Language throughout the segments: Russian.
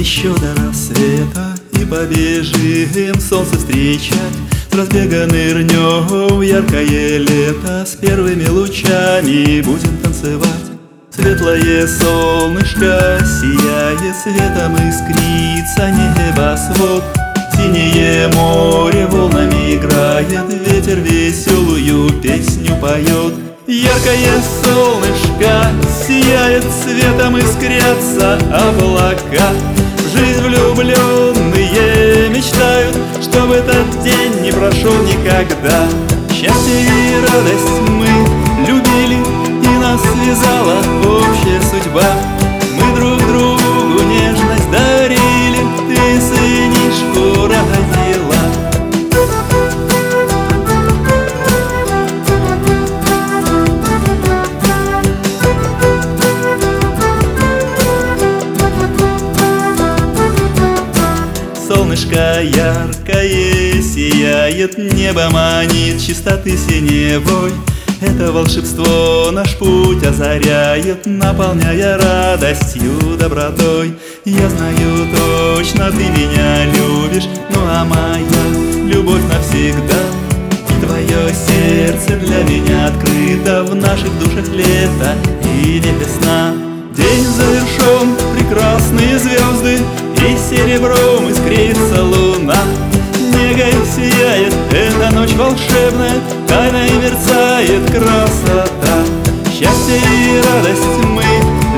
еще до рассвета И побежим солнце встречать. С разбега нырнем в яркое лето С первыми лучами будем танцевать. Светлое солнышко сияет светом искрится небосвод. Синее море волнами играет, ветер веселую песню поет. Яркое солнышко сияет светом искрятся облака жизнь влюбленные мечтают, чтобы этот день не прошел никогда. Счастье и радость мы любили, и нас связала Солнышко яркое сияет, небо манит чистоты синевой это волшебство наш путь озаряет, наполняя радостью, добротой. Я знаю точно, ты меня любишь, ну а моя любовь навсегда. И твое сердце для меня открыто, в наших душах лето и не весна. День завершен, прекрасные звезды, и серебром искрится луна. Негой сияет эта ночь волшебная, Тайна и мерцает красота. Счастье и радость мы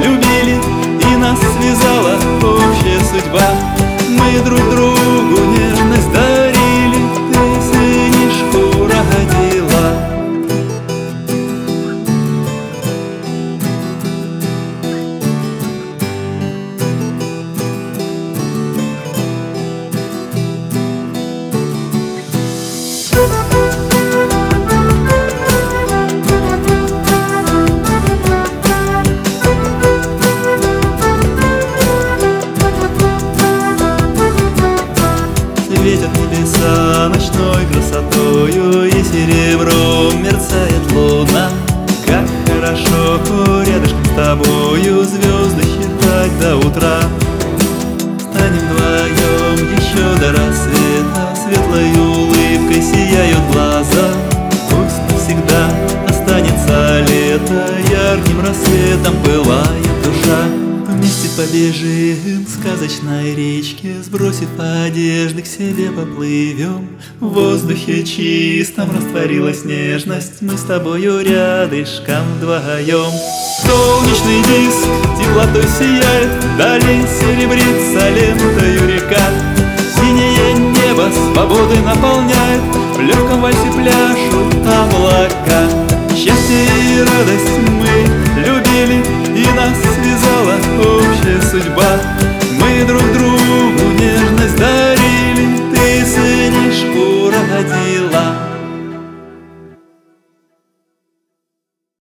любили, И нас связала общая судьба. Мы друг другу утра. Станем вдвоем еще до рассвета. Светлой улыбкой сияют глаза. Пусть навсегда останется лето. Ярким рассветом пылает душа. Вместе побежим к сказочной речке. Сбросив одежды, к себе поплывем В воздухе чистом растворилась нежность. Мы с тобою рядышком вдвоем Солнечный диск теплотой сияет Вдали серебрится лентою река